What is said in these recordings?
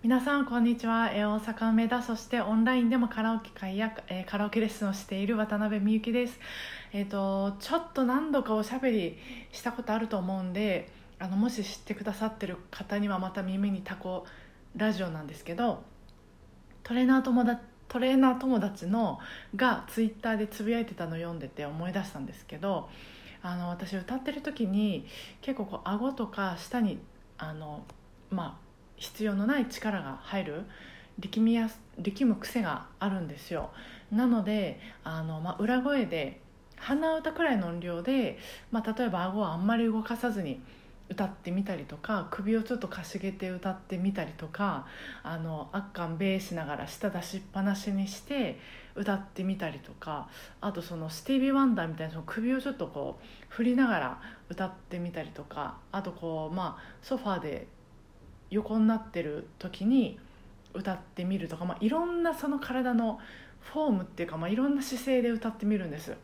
皆さんこんにちは、大阪梅田そしてオンラインでもカラオケ会や、カラオケレッスンをしている渡辺美幸です。えっ、とちょっと何度かおしゃべりしたことあると思うんであのもし知ってくださってる方にはまた耳にタコラジオなんですけどトレーナー友達トレーナー友達のがツイッターでつぶやいてたのを読んでて思い出したんですけどあの私歌ってる時に結構こう顎とか下にあのまあ必要のない力が入る力みや力む癖があるんですよ。なのであの、まあ、裏声で鼻歌くらいの音量で、まあ、例えば顎をあんまり動かさずに歌ってみたりとか首をちょっとかしげて歌ってみたりとかあのあっかんべーしながら舌出しっぱなしにして歌ってみたりとかあとそのスティービー・ワンダーみたいなその首をちょっとこう振りながら歌ってみたりとかあとこうまあソファーで横になってる時に歌ってみるとか、まあ、いろんなその体のフォームっていうか、まあ、いろんな姿勢で歌ってみるんです。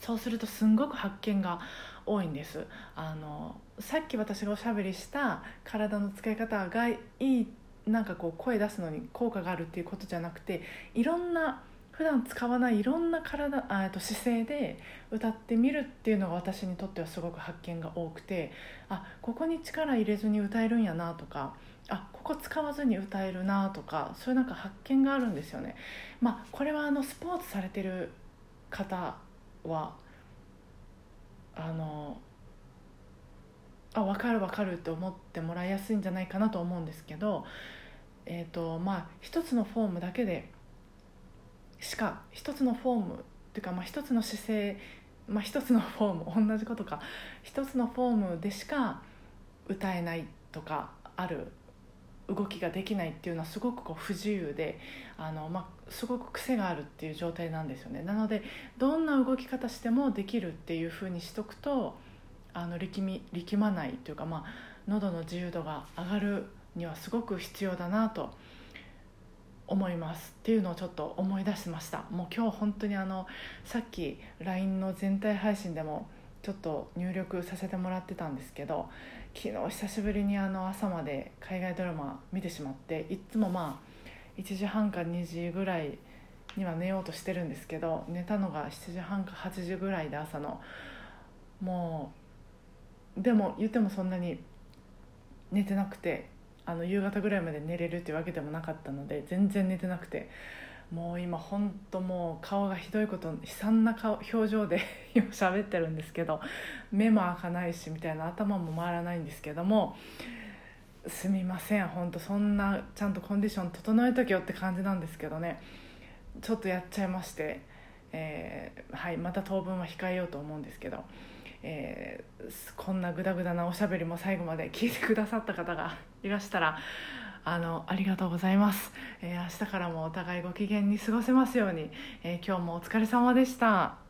そうするとすんごく発見が多いんです。あのさっき私がおしゃべりした体の使い方がいいなんかこう声出すのに効果があるっていうことじゃなくていろんな普段使わないいろんな体あえっと姿勢で歌ってみるっていうのが私にとってはすごく発見が多くてあここに力入れずに歌えるんやなとかあここ使わずに歌えるなとかそういうなんか発見があるんですよね。まあ、これはあのスポーツされてる方はあのあ分かる分かるって思ってもらいやすいんじゃないかなと思うんですけど、えーとまあ、一つのフォームだけでしか一つのフォームっていうか、まあ、一つの姿勢、まあ、一つのフォーム同じことか一つのフォームでしか歌えないとかある動きができないっていうのはすごくこう不自由であの、まあ、すごく癖があるっていう状態なんですよね。なのでどんな動き方してもできるっていうふうにしとくとあの力み力まないというか、まあ、喉の自由度が上がるにはすごく必要だなと思います思いますっていうのをちょっと思い出しました。もう今日本当にあのさっき LINE の全体配信でもちょっと入力させてもらってたんですけど昨日久しぶりにあの朝まで海外ドラマ見てしまっていつもまあ1時半か2時ぐらいには寝ようとしてるんですけど寝たのが7時半か8時ぐらいで朝の。もうでも言ってもそんなに寝てなくてあの夕方ぐらいまで寝れるっていうわけでもなかったので全然寝てなくてもう今ほんともう顔がひどいこと悲惨な顔表情で 今喋ってるんですけど目も開かないしみたいな頭も回らないんですけどもすみません本当そんなちゃんとコンディション整えとけよって感じなんですけどねちょっとやっちゃいまして、えーはい、また当分は控えようと思うんですけど。えこんなグダグダなおしゃべりも最後まで聞いてくださった方がいらしたらあのありがとうございます、えー明日からもお互いご機嫌に過ごせますように、えー今日もお疲れ様でした。